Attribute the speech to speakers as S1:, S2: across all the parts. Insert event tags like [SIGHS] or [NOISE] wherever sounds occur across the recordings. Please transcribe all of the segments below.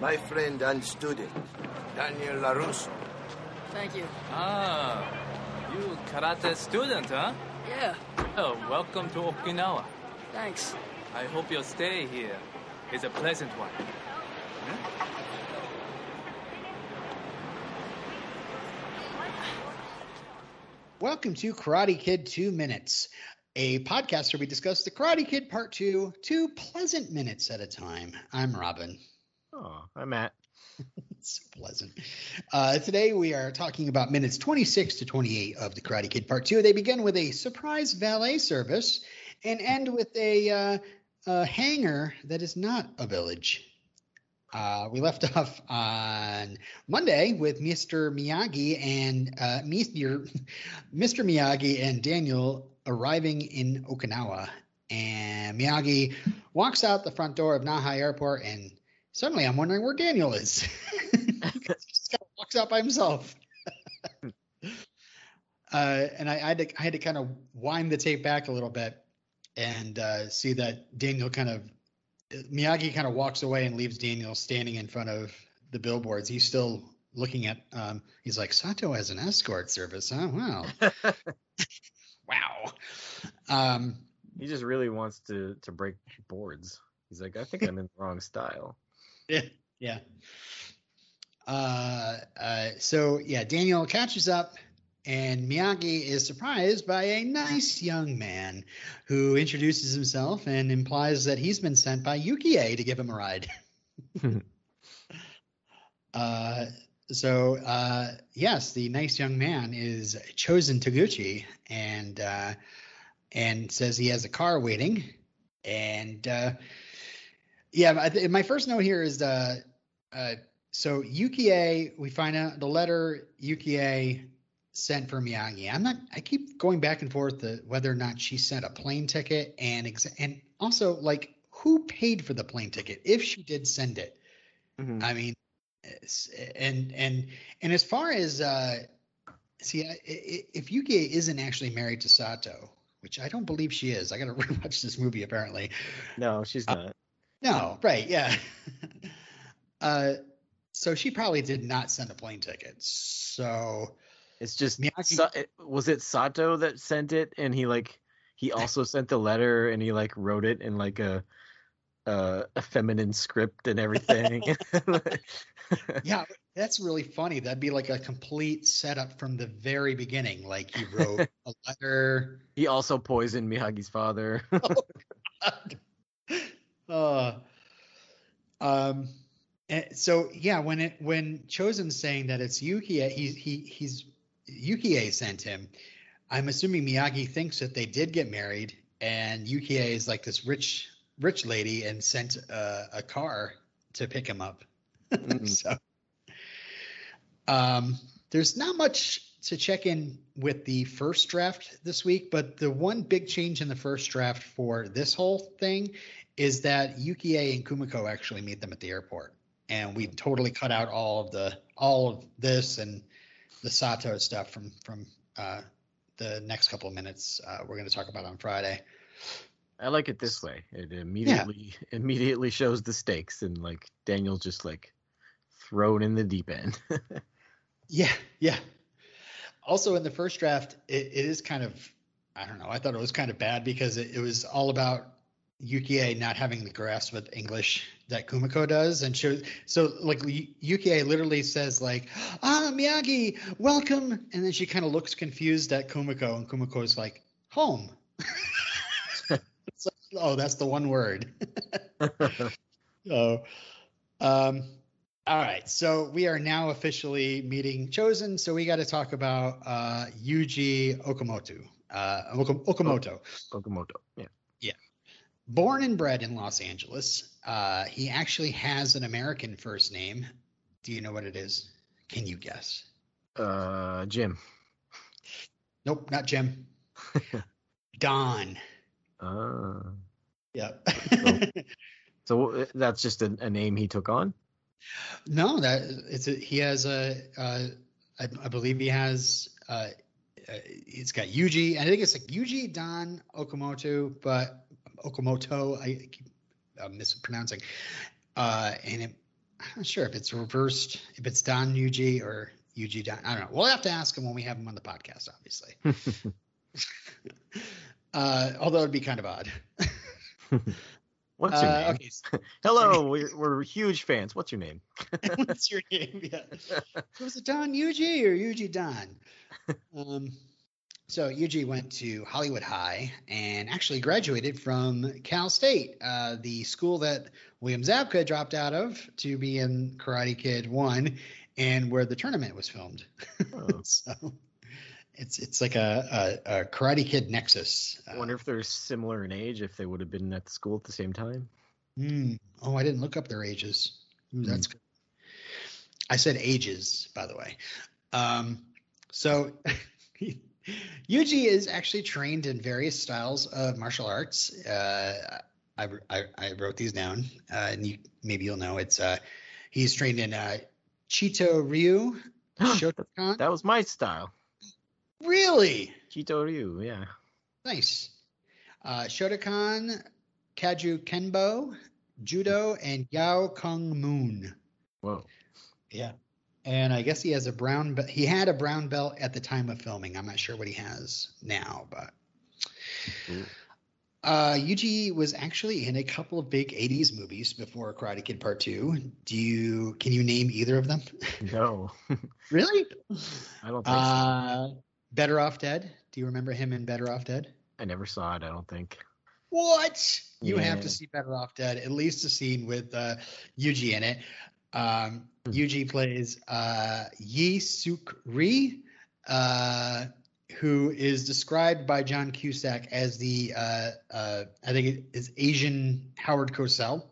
S1: My friend and student, Daniel LaRusso.
S2: Thank you.
S3: Ah, you karate student, huh?
S2: Yeah,
S3: Oh, welcome to Okinawa.
S2: thanks.
S3: I hope your stay here is a pleasant one.
S4: Welcome to Karate Kid 2 Minutes, a podcast where we discuss the Karate Kid Part 2, two pleasant minutes at a time. I'm Robin.
S5: Oh, I'm Matt.
S4: It's [LAUGHS] so pleasant. Uh, today we are talking about minutes 26 to 28 of the Karate Kid Part 2. They begin with a surprise valet service and end with a, uh, a hangar that is not a village. Uh, we left off on Monday with Mr. Miyagi and uh, Mr. [LAUGHS] Mr. Miyagi and Daniel arriving in Okinawa. And Miyagi walks out the front door of Naha Airport, and suddenly I'm wondering where Daniel is. [LAUGHS] he just kind of walks out by himself. [LAUGHS] uh, and I, I, had to, I had to kind of wind the tape back a little bit and uh, see that Daniel kind of Miyagi kind of walks away and leaves Daniel standing in front of the billboards. He's still looking at. Um, he's like Sato has an escort service, huh? Wow, [LAUGHS] wow. Um,
S5: He just really wants to to break boards. He's like, I think I'm in the wrong style.
S4: Yeah, [LAUGHS] yeah. Uh, uh, so yeah, Daniel catches up, and Miyagi is surprised by a nice young man who introduces himself and implies that he's been sent by Yukie to give him a ride. [LAUGHS] uh, so uh, yes, the nice young man is chosen Toguchi, and uh, and says he has a car waiting, and uh, yeah, I th- my first note here is uh, uh, so Yukie. We find out the letter Yukie sent for Miyagi. I'm not. I keep going back and forth whether or not she sent a plane ticket, and ex- and also like who paid for the plane ticket if she did send it.
S5: Mhm.
S4: I mean, and and and as far as uh, see, if Yukie isn't actually married to Sato, which I don't believe she is, I got to [LAUGHS] rewatch this movie apparently.
S5: No, she's not.
S4: No, right, yeah. [LAUGHS] uh, so she probably did not send a plane ticket. So
S5: It's just
S4: Miyagi-
S5: Sa- it- was it Sato that sent it, and he like he also sent the letter, and he like wrote it in like a uh, a feminine script and everything. [LAUGHS] [LAUGHS]
S4: yeah, that's really funny. That'd be like a complete setup from the very beginning. Like he wrote a letter.
S5: he also poisoned Miyagi's father.
S4: Uh, um, so yeah, when it when Chosen's saying that it's Yukie, he he he's Yukie sent him. I'm assuming Miyagi thinks that they did get married, and Yukie is like this rich rich lady and sent a, a car to pick him up. [LAUGHS]
S5: Mhm.
S4: so, um, there's not much to check in with the first draft this week, but the one big change in the first draft for this whole thing is that Yukie and Kumiko actually meet them at the airport, and we totally cut out all of the all of this and the Sato stuff from from uh, the next couple of minutes. Uh, we're going to talk about on Friday.
S5: I like it this way. It immediately immediately shows the stakes, and like Daniel's just like thrown in the deep end. [LAUGHS]
S4: Yeah, yeah. Also, in the first draft, it, it is kind of, I don't know, I thought it was kind of bad because it, it was all about Yukie not having the grasp of English that Kumiko does. And shows, so, like, Yu- Yukie literally says, like, ah, Miyagi, welcome. And then she kind of looks confused at Kumiko, and Kumiko is like, home. [LAUGHS] Oh, that's the one word. [LAUGHS] So, um, all right. So we are now officially meeting chosen. So we got to talk about uh, Yuji Okamoto. Uh, Oka- Okamoto,
S5: Okamoto. Yeah.
S4: Born and bred in Los Angeles. Uh, he actually has an American first name. Do you know what it is? Can you guess?
S5: Uh, Jim.
S4: Nope, not Jim. [LAUGHS] Don.
S5: Uh,
S4: Yep. [LAUGHS]
S5: so uh, that's just a, a name he took on.
S4: No, that it's a, he has a, uh, I, I believe he has, uh, uh, it's got Yuji. I think it's like Yuji Don Okamoto, but Okamoto. I keep uh, mispronouncing. Uh, and it, I'm not sure if it's reversed, if it's Don Yuji or Yuji Don. I don't know. We'll have to ask him when we have him on the podcast, obviously. [LAUGHS] uh, although it'd be kind of odd. [LAUGHS]
S5: What's your
S4: Uh,
S5: name?
S4: okay, [LAUGHS]
S5: Hello, we're, we're huge fans. What's your name?
S4: What's your name? Yeah. Was it Don Yuji or Yuji Don? Um, so Yuji went to Hollywood High and actually graduated from Cal State, uh, the school that William Zabka dropped out of to be in Karate Kid One, and where the tournament was filmed.
S5: Oh. [LAUGHS]
S4: so it's it's like a, a, a Karate Kid nexus.
S5: I wonder if they're similar in age, if they would have been at the school at the same time.
S4: Hmm. Oh, I didn't look up their ages. Ooh, that's good. I said ages, by the way. Um, so [LAUGHS] Yuji is actually trained in various styles of martial arts. Uh, I, I, I wrote these down, uh, and you, maybe you'll know it's. Uh, he's trained in uh, Chito Ryu, [GASPS] Shotokan.
S5: That was my style.
S4: really
S5: Chito Ryu, yeah.
S4: nice. Uh, Shotokan, Kajukenbo, Judo, and Yau Kung Mun.
S5: Whoa.
S4: Yeah. And I guess he has a brown belt. He had a brown belt at the time of filming. I'm not sure what he has now, but
S5: Cool.
S4: uh, Yuji was actually in a couple of big 80s movies before Karate Kid Part 2. Do you can you name either of them? [LAUGHS]
S5: No,
S4: really?
S5: I don't think so.
S4: Uh, Better Off Dead. Do you remember him in Better Off Dead?
S5: I never saw it. I don't think.
S4: What? You have to see Better Off Dead. At least a scene with uh, Yuji in it. Um,
S5: Hmm.
S4: Yuji plays uh, Yee Sook Ree, uh, who is described by John Cusack as the uh, uh, I think it is Asian Howard Cosell.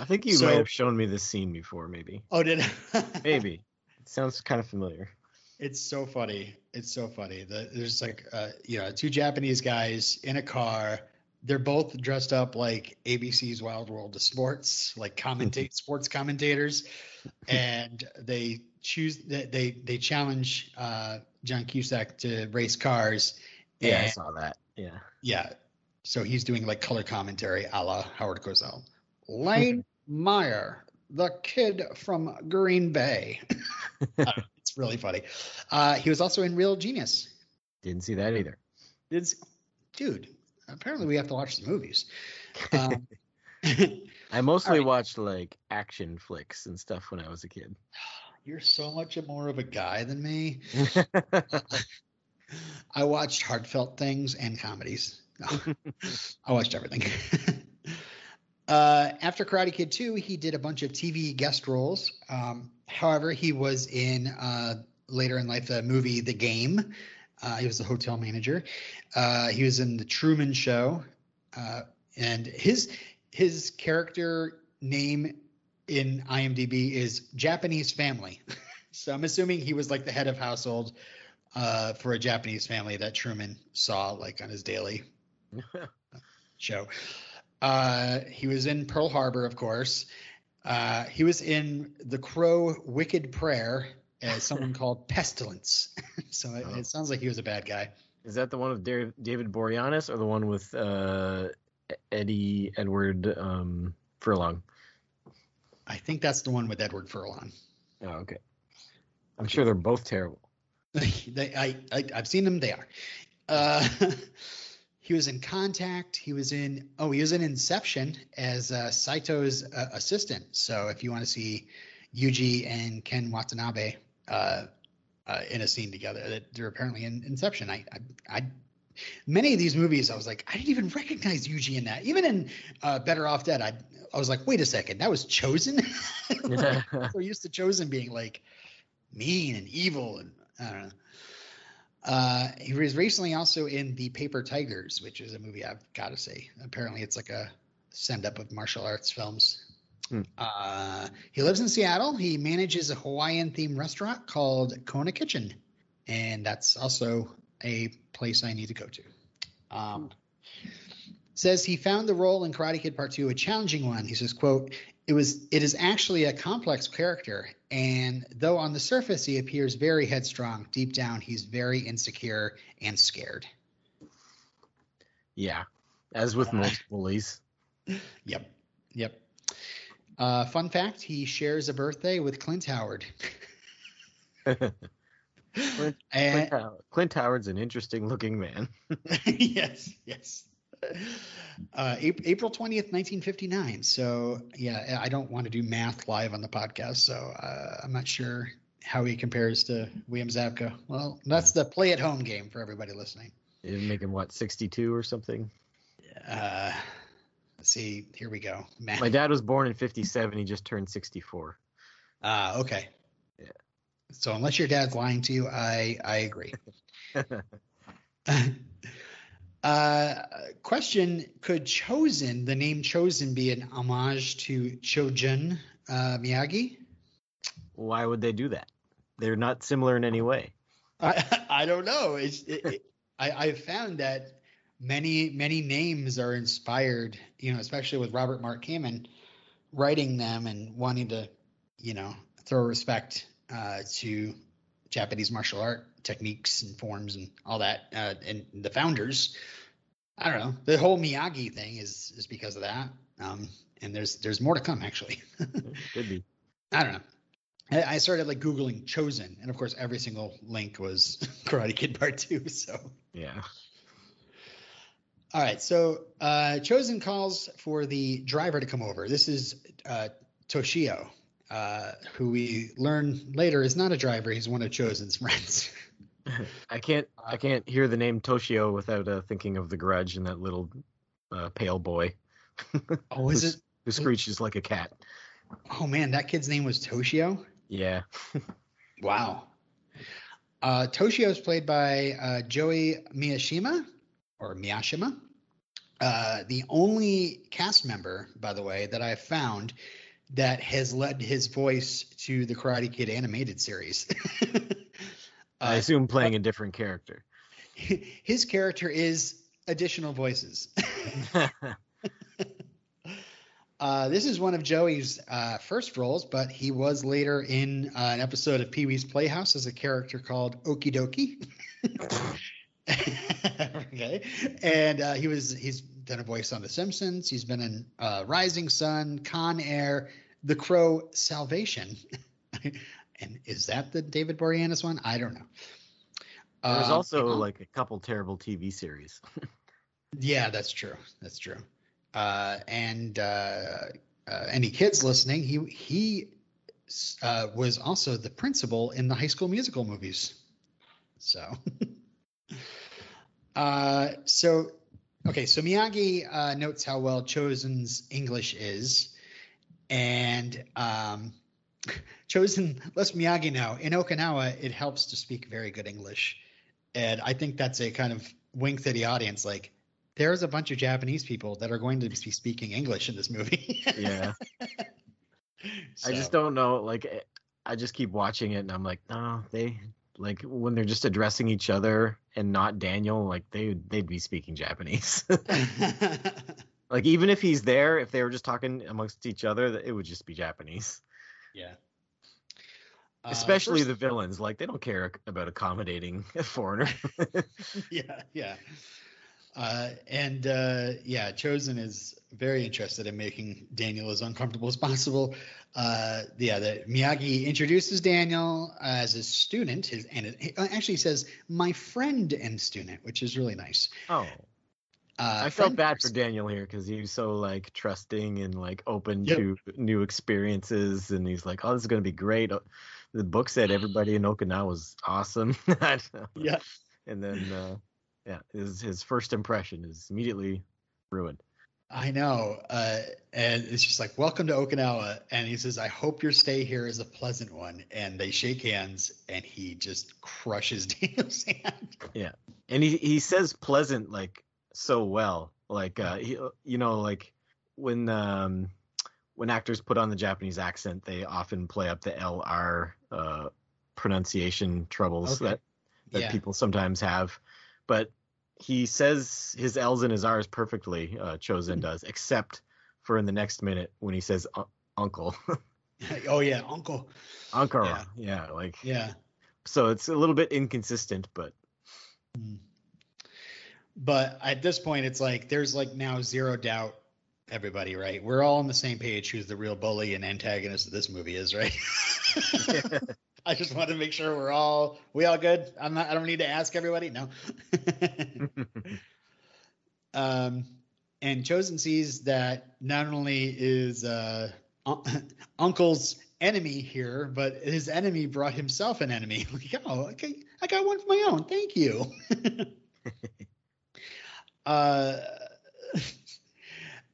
S5: I think you
S4: So-
S5: might have shown me this scene before, maybe.
S4: Oh, did [LAUGHS]
S5: Maybe. It sounds kind of familiar.
S4: It's so funny. It's so funny. The, there's like, uh, you know, two Japanese guys in a car. They're both dressed up like ABC's Wide World of Sports, like commentate sports commentators, [LAUGHS] and they choose they they, they challenge uh, John Cusack to race cars.
S5: Yeah, I saw that. Yeah.
S4: yeah. So he's doing like color commentary a la Howard Cosell. [LAUGHS] Lane Meyer, the kid from Green Bay. I [LAUGHS] it's really funny. Uh, he was also in Real Genius.
S5: Didn't see that either.
S4: It's, dude, apparently we have to watch the movies. [LAUGHS] Um, [LAUGHS]
S5: I mostly
S4: right.
S5: watched like action flicks and stuff when I was a kid. [SIGHS]
S4: you're so much more of a guy than me. [LAUGHS] I watched heartfelt things and comedies. No, I watched everything. uh, after Karate Kid 2, he did a bunch of TV guest roles. Um, however, he was in uh, later in life the movie The Game. Uh, he was the hotel manager. Uh, he was in The Truman Show. Uh, and his his character name in IMDb is Japanese family. [LAUGHS] so I'm assuming he was like the head of household uh, for a Japanese family that Truman saw like on his daily [LAUGHS] show. Uh, he was in Pearl Harbor, of course. Uh, he was in The Crow Wicked Prayer as someone [LAUGHS] called Pestilence. [LAUGHS] so it,
S5: Oh.
S4: it sounds like he was a bad guy.
S5: Is that the one with David Boreanaz or the one with uh, Eddie Edward um, Furlong?
S4: I think that's the one with Edward Furlong.
S5: Oh, okay. I'm sure they're both terrible. [LAUGHS]
S4: they, I, I, I've seen them. They are. Uh, he was in Contact. He was in. Oh, he was in Inception as uh, Saito's uh, assistant. So if you want to see Yuji and Ken Watanabe uh, uh, in a scene together, that they're apparently in Inception. I, I, I, many of these movies, I was like, I didn't even recognize Yuji in that. Even in uh, Better Off Dead, I, I was like, wait a second, that was Chosen. [LAUGHS] like, we're used to Chosen being like mean and evil and I don't know. Uh, he was recently also in The Paper Tigers, which is a movie I've got to say. Apparently, it's like a send up of martial arts films.
S5: Hmm.
S4: Uh, he lives in Seattle. He manages a Hawaiian themed restaurant called Kona Kitchen, and that's also a place I need to go to. Um, says he found the role in Karate Kid Part Two a challenging one. He says, "quote It was it is actually a complex character, and though on the surface he appears very headstrong, deep down he's very insecure and scared."
S5: yeah, as with most bullies. [LAUGHS]
S4: Yep. Yep. Uh, fun fact: he shares a birthday with Clint Howard. [LAUGHS]
S5: Clint,
S4: And-
S5: Clint, Howard, Clint Howard's an interesting looking man. [LAUGHS]
S4: yes, yes. Uh, April, April 20th, 1959. So, yeah, I don't want to do math live on the podcast, so uh, I'm not sure how he compares to William Zabka. Well, that's the play at home game for everybody listening.
S5: It'd make him what, 62 or something?
S4: Uh, let's see. Here we go. Math.
S5: My dad was born in 57. He just turned 64.
S4: Ah, okay.
S5: Yeah.
S4: So unless your dad's lying to you, I I agree. [LAUGHS] [LAUGHS] uh, question: Could Chosen, the name Chosen, be an homage to Chojun uh, Miyagi?
S5: Why would they do that? They're not similar in any way.
S4: I [LAUGHS] I don't know. It's, it, it, I I've found that many many names are inspired, you know, especially with Robert Mark Kamen writing them and wanting to, you know, throw respect uh, to Japanese martial art techniques and forms and all that. Uh, and the founders, I don't know, the whole Miyagi thing is is because of that. Um, and there's there's more to come actually. [LAUGHS]
S5: Could be.
S4: I don't know. I I started like Googling Chosen, and of course, every single link was [LAUGHS] Karate Kid Part Two. So,
S5: Yeah.
S4: All right. So, uh, Chosen calls for the driver to come over. This is uh, Toshio, uh, who we learn later is not a driver. He's one of Chosen's friends. [LAUGHS]
S5: I can't I can't hear the name Toshio without uh, thinking of the Grudge and that little uh, pale boy [LAUGHS]
S4: oh, is it?
S5: who screeches like a cat.
S4: Oh man, that kid's name was Toshio.
S5: Yeah.
S4: Wow. Uh, Toshio is played by uh, Joey Miyashima or Miyashima. Uh, the only cast member, by the way, that I've found that has led his voice to the Karate Kid animated series. [LAUGHS]
S5: I
S4: uh,
S5: assume playing a different character. [LAUGHS]
S4: his character is additional voices. [LAUGHS] Uh, this is one of Joey's uh, first roles, but he was later in uh, an episode of Pee Wee's Playhouse as a character called Okie Dokie. Okay, and uh, he was he's done a voice on The Simpsons. He's been in uh, Rising Sun, Con Air, The Crow, Salvation. [LAUGHS] and is that the David Boreanaz one? I don't know.
S5: There's
S4: Uh,
S5: also like a couple terrible TV series. [LAUGHS]
S4: Yeah, that's true. That's true. Uh, and uh, uh, any kids listening, he he uh, was also the principal in the High School Musical movies. So, [LAUGHS] uh, so okay. So Miyagi uh, notes how well Chosen's English is, and um, [LAUGHS] Chosen lets Miyagi know in Okinawa it helps to speak very good English, and I think that's a kind of wink to the audience, like there's a bunch of Japanese people that are going to be speaking English in this movie. [LAUGHS]
S5: yeah. I just don't know. Like, I just keep watching it, and I'm like, no, they like when they're just addressing each other and not Daniel. Like they they'd be speaking Japanese. [LAUGHS] like even if he's there, if they were just talking amongst each other, it would just be Japanese.
S4: yeah. Uh,
S5: Especially
S4: first-
S5: the villains. Like they don't care about accommodating a foreigner. [LAUGHS]
S4: yeah, yeah. Uh, and uh, yeah, Chosen is very interested in making Daniel as uncomfortable as possible. Uh, yeah, the, Miyagi introduces Daniel as a student, his, and it, uh, actually says my friend and student, which is really nice.
S5: oh,
S4: Uh,
S5: I felt bad for Daniel here because he was so like trusting and like open
S4: Yep.
S5: to new experiences, and he's like, "Oh, this is gonna be great." Oh, The book said everybody in Okinawa was awesome. [LAUGHS]
S4: Yeah,
S5: and then uh, yeah, his his first impression is immediately ruined.
S4: I know. Uh, and it's just like, welcome to Okinawa. And he says, I hope your stay here is a pleasant one. And they shake hands, and he just crushes [LAUGHS] Daniel's hand.
S5: Yeah, and he he says pleasant like so well, like uh, he, you know, like when um when actors put on the Japanese accent, they often play up the LR uh, pronunciation troubles
S4: Okay.
S5: that that
S4: Yeah.
S5: people sometimes have, but he says his L's and his R's perfectly. Uh, Chosen does, except for in the next minute when he says "un- uncle, [LAUGHS]
S4: oh, yeah, Uncle.
S5: uncle.
S4: Yeah.
S5: Yeah. like
S4: Yeah.
S5: so it's a little bit inconsistent, but
S4: But at this point, it's like there's like now zero doubt everybody, right? We're all on the same page who's the real bully and antagonist of this movie is, right? [LAUGHS] I just want to make sure we're all we all good. I'm not I don't need to ask everybody. No. [LAUGHS] um and Chosen sees that not only is uh un- [LAUGHS] uncle's enemy here, but his enemy brought himself an enemy. [LAUGHS] Like, oh, okay, I got one of my own. Thank you. uh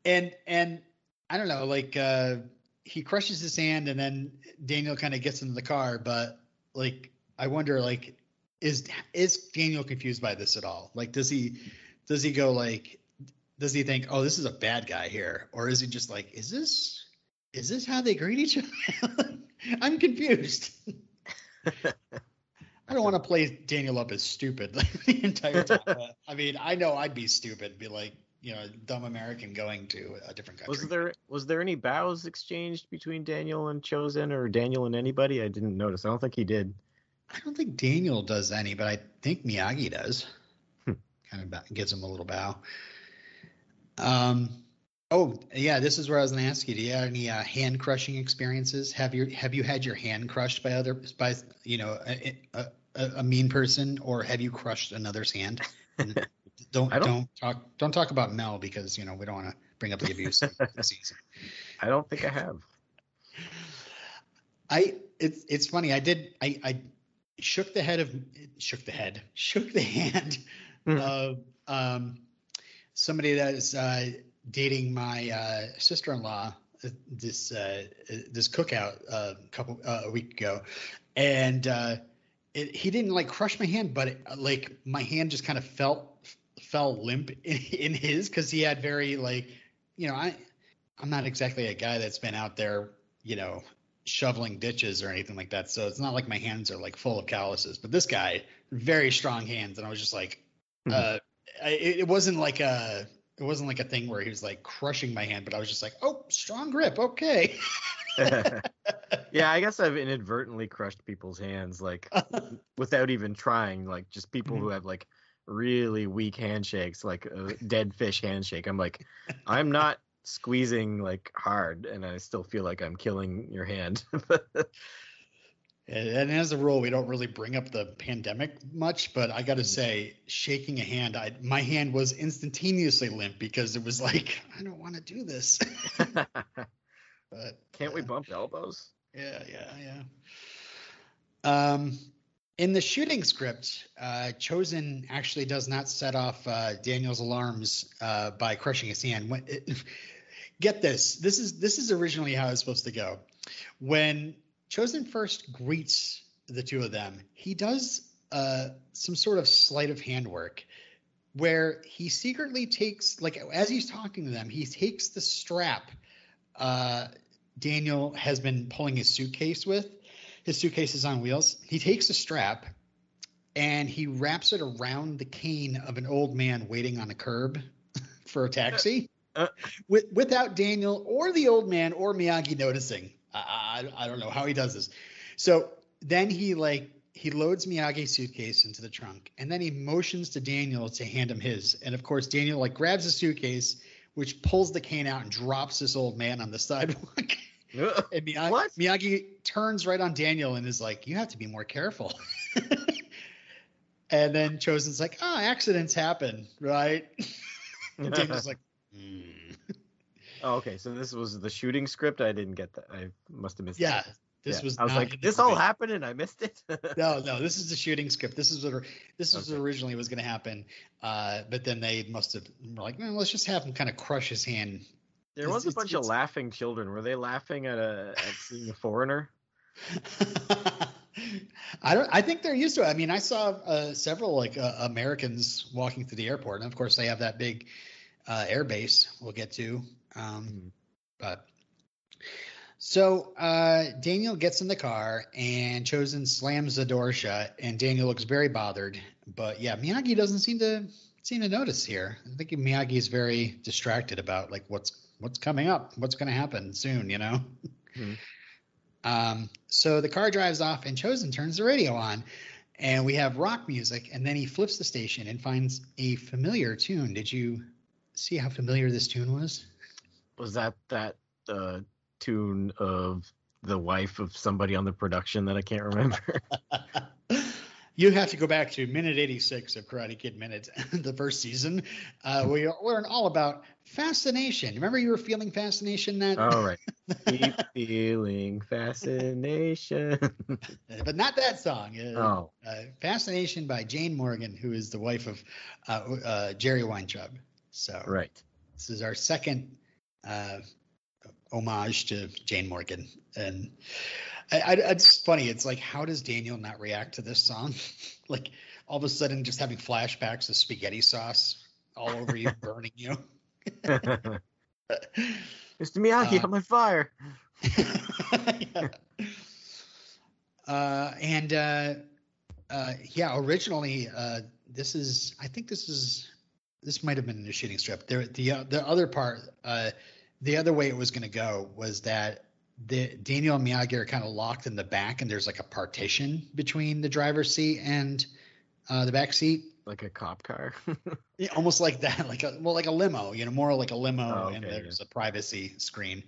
S4: and and I don't know, like uh he crushes his hand and then Daniel kind of gets into the car, but like I wonder like is is Daniel confused by this at all? Like does he does he go like does he think, "Oh, this is a bad guy here?" Or is he just like, "Is this is this how they greet each other?" [LAUGHS] I'm confused. [LAUGHS] I don't want to play Daniel up as stupid [LAUGHS] the entire time. I mean, I know I'd be stupid, be like, you know, dumb American going to a different country.
S5: Was there was there any bows exchanged between Daniel and Chosen or Daniel and anybody? I didn't notice. I don't think he did.
S4: I don't think Daniel does any, but I think Miyagi does.
S5: Hmm.
S4: Kind of gives him a little bow. Um. Oh yeah, this is where I was going to ask you. Do you have any uh, hand crushing experiences? Have you have you had your hand crushed by other by you know a, a, a a mean person, or have you crushed another's hand? [LAUGHS] Don't, don't
S5: don't-
S4: talk don't talk about Mel because you know we don't want to bring up the abuse season. [LAUGHS]
S5: I don't think I have.
S4: I it's it's funny. I did I I shook the head of shook the head [LAUGHS] shook the hand
S5: Hmm.
S4: of um somebody that is uh, dating my uh, sister-in-law uh, this uh, uh, this cookout uh, a couple uh, a week ago, and uh, it, he didn't like crush my hand, but it, like my hand just kind of felt fell limp [LAUGHS] in, in his because he had very like you know I I'm not exactly a guy that's been out there you know shoveling ditches or anything like that. So it's not like my hands are like full of calluses. But this guy, very strong hands, and I was just like,
S5: Mhm.
S4: uh, I, it it wasn't like a it wasn't like a thing where he was like crushing my hand, but I was just like, oh, strong grip, okay. [LAUGHS] [LAUGHS]
S5: yeah, I guess I've inadvertently crushed people's hands like without even trying. Like just people who have like really weak handshakes, like a dead fish handshake. I'm like, I'm not squeezing like hard, and I still feel like I'm killing your hand. [LAUGHS]
S4: And as a rule, we don't really bring up the pandemic much, but I got to say, shaking a hand, I my hand was instantaneously limp because it was like, I don't want to do this. [LAUGHS] but
S5: Can't we bump elbows?
S4: Yeah, yeah, yeah. Um, in the shooting script, uh, Chosen actually does not set off uh, Daniel's alarms uh, by crushing his hand. When, [LAUGHS] get this: this is this is originally how it's supposed to go. When Chosen first greets the two of them, he does uh, some sort of sleight of hand work where he secretly takes, like, as he's talking to them, he takes the strap uh, Daniel has been pulling his suitcase with. His suitcase is on wheels. He takes a strap and he wraps it around the cane of an old man waiting on a curb [LAUGHS] for a taxi
S5: Uh.
S4: with, without Daniel or the old man or Miyagi noticing. I, I, I don't know how he does this. So then he like he loads Miyagi's suitcase into the trunk and then he motions to Daniel to hand him his. And of course Daniel like grabs the suitcase, which pulls the cane out and drops this old man on the sidewalk. [LAUGHS] [LAUGHS] And Miyagi,
S5: What?
S4: Miyagi turns right on Daniel and is like, "You have to be more careful." [LAUGHS] and then Chosen's like, "Ah, accidents happen, right?" [LAUGHS] and Daniel's like, "Hmm."
S5: Oh, okay. So this was the shooting script. I didn't get that. I must have missed.
S4: "Yeah,
S5: that.
S4: this
S5: Yeah.
S4: was."
S5: I was like, this all
S4: movie."
S5: happened and I missed it.
S4: No, no, this is the shooting script. This is what this was
S5: Okay.
S4: originally was going to happen, uh, but then they must have were like, "No, let's just have him kind of crush his hand."
S5: There
S4: It's-
S5: was a
S4: it's-
S5: bunch of
S4: it's-
S5: laughing children. Were they laughing at a at seeing a foreigner? [LAUGHS]
S4: I don't. I think they're used to it. I mean, I saw uh, several like uh, Americans walking through the airport, and of course they have that big uh, air base. We'll get to, um,
S5: Mhm.
S4: but so uh, Daniel gets in the car, and Chosen slams the door shut, and Daniel looks very bothered. But yeah, Miyagi doesn't seem to seem to notice here. I think Miyagi is very distracted about like what's what's coming up, what's going to happen soon. You know.
S5: Mhm. [LAUGHS]
S4: Um, so the car drives off, and Chosen turns the radio on, and we have rock music, and then he flips the station and finds a familiar tune. Did you see how familiar this tune was?
S5: was that that uh, tune of the wife of somebody on the production that I can't remember? [LAUGHS] [LAUGHS]
S4: you have to go back to minute 86 of Karate Kid Minute, [LAUGHS] the first season. Uh, we learn all about fascination. Remember, you were feeling fascination that?
S5: All right. [LAUGHS] Keep feeling fascination. [LAUGHS]
S4: but not that song. Uh,
S5: Oh.
S4: uh, fascination by Jane Morgan, who is the wife of uh, uh, Jerry Weintraub. So
S5: right.
S4: this is our second uh, homage to Jane Morgan, and I, I, it's funny. It's like, how does Daniel not react to this song? [LAUGHS] like all of a sudden, just having flashbacks of spaghetti sauce all over you, [LAUGHS] burning you. [LAUGHS]
S5: Mr. Miyagi,
S4: Uh,
S5: I'm on fire.
S4: yeah. Uh, and uh, uh, yeah, originally uh, this is I think this is this might have been in the shooting strip. There, the uh, the other part, uh, the other way it was going to go was that the Daniel and Miyagi are kind of locked in the back, and there's like a partition between the driver's seat and uh, the back seat.
S5: Like a cop car. [LAUGHS]
S4: Yeah, almost like that, like a well, like a limo, you know, more like a limo,
S5: Oh,
S4: and
S5: okay,
S4: there's a privacy screen.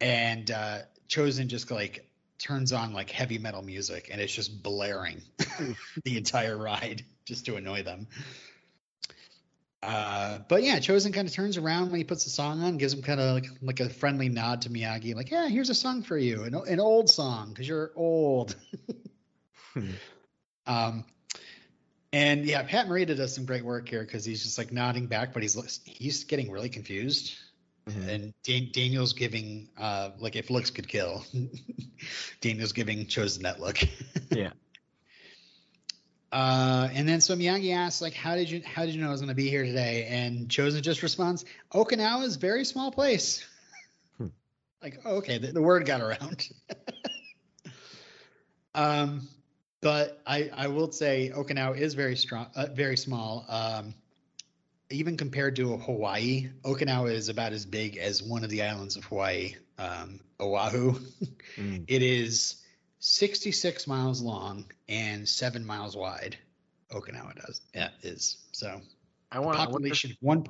S4: And uh, Chosen just like turns on like heavy metal music, and it's just blaring [LAUGHS] the entire ride just to annoy them. Uh, but yeah, Chosen kind of turns around when he puts the song on, gives him kind of like, like a friendly nod to Miyagi, like, "Yeah, here's a song for you, an, an old song because you're old."
S5: Hmm. [LAUGHS]
S4: um, and yeah, Pat Morita does some great work here because he's just like nodding back, but he's he's getting really confused.
S5: Mhm.
S4: And Dan- Daniel's giving, uh, like if looks could kill, [LAUGHS] Daniel's giving Chosen that look. [LAUGHS]
S5: Yeah.
S4: Uh, and then so Miyagi asks, like, how did you how did you know I was going to be here today? And Chosen just responds, Okinawa is a very small place.
S5: Hmm.
S4: like, okay, the, the word got around. [LAUGHS] um, but I I will say Okinawa is very strong, uh, very small. Um, even compared to Hawaii, Okinawa is about as big as one of the islands of Hawaii, um, Oahu. [LAUGHS]
S5: Mm.
S4: It is 66 miles long and seven miles wide. Okinawa does. Yeah, is. So
S5: I want. I wonder,
S4: population one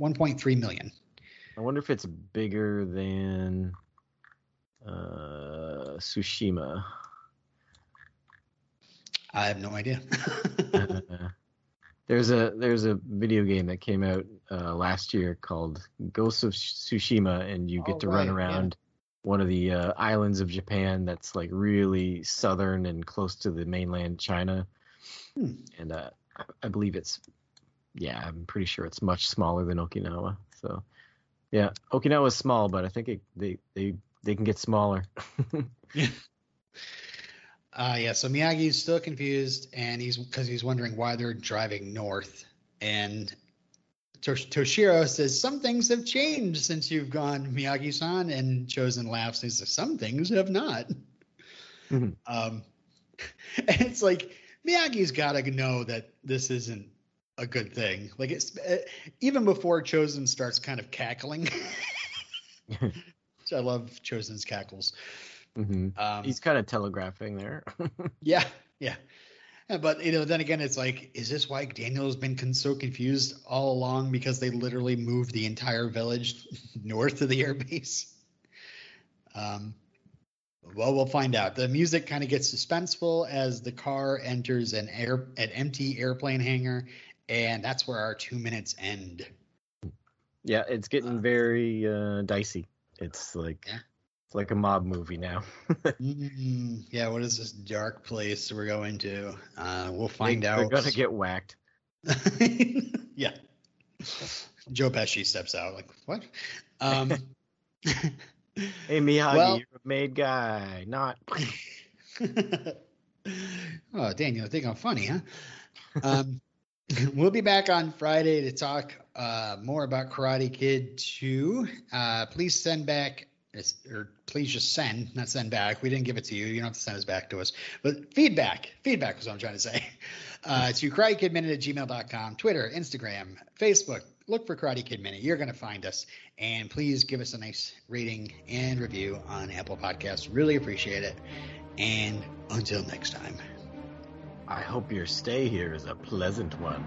S4: 1.3 million.
S5: I wonder if it's bigger than uh, Tsushima.
S4: I have no idea.
S5: Uh, [LAUGHS] [LAUGHS] there's a there's a video game that came out uh, last year called Ghost of Tsushima, and you get
S4: Oh,
S5: to run
S4: right, yeah.
S5: around one of the uh, islands of Japan that's like really southern and close to the mainland China.
S4: Hmm.
S5: And uh, I- believe it's yeah, I'm pretty sure it's much smaller than Okinawa. So yeah, Okinawa is small, but I think it, they they they can get smaller. [LAUGHS] yeah.
S4: Uh, yeah, so Miyagi's still confused, and he's because he's wondering why they're driving north. And Toshiro says some things have changed since you've gone, Miyagi-san. And Chosen laughs. And he says some things have not.
S5: Mhm.
S4: Um, [LAUGHS] and it's like Miyagi's got to know that this isn't a good thing. Like it's uh, even before Chosen starts kind of cackling. [LAUGHS] I love Chosen's cackles.
S5: hmm
S4: Um,
S5: He's kind of telegraphing there. [LAUGHS]
S4: Yeah, yeah. Uh, But you know, then again, it's like, is this why Daniel's been con- so confused all along? Because they literally moved the entire village [LAUGHS] north of the airbase. Um, well, we'll find out. The music kind of gets suspenseful as the car enters an air an empty airplane hangar, and that's where our two minutes end.
S5: Yeah, it's getting very uh, dicey. It's like
S4: Yeah.
S5: It's like a mob movie now. [LAUGHS]
S4: Mm, yeah, what is this dark place we're going to? Uh, we'll find
S5: they,
S4: out.
S5: They're gonna get whacked. [LAUGHS]
S4: yeah. Joe Pesci steps out like, what? Um, [LAUGHS]
S5: Hey Miyagi,
S4: Well-
S5: you're a made guy, not.
S4: oh, Daniel, I think I'm funny, huh? Um, we'll be back on Friday to talk uh, more about Karate Kid 2. Uh, please send back, or please just send, not send back. We didn't give it to you. You don't have to send us back to us. But feedback, feedback is what I'm trying to say. [LAUGHS] Uh, to Karate Kid Minute at gmail.com, Twitter, Instagram, Facebook. Look for Karate Kid Minute. You're going to find us. And please give us a nice rating and review on Apple Podcasts. Really appreciate it. And until next time.
S5: I hope your stay here is a pleasant one.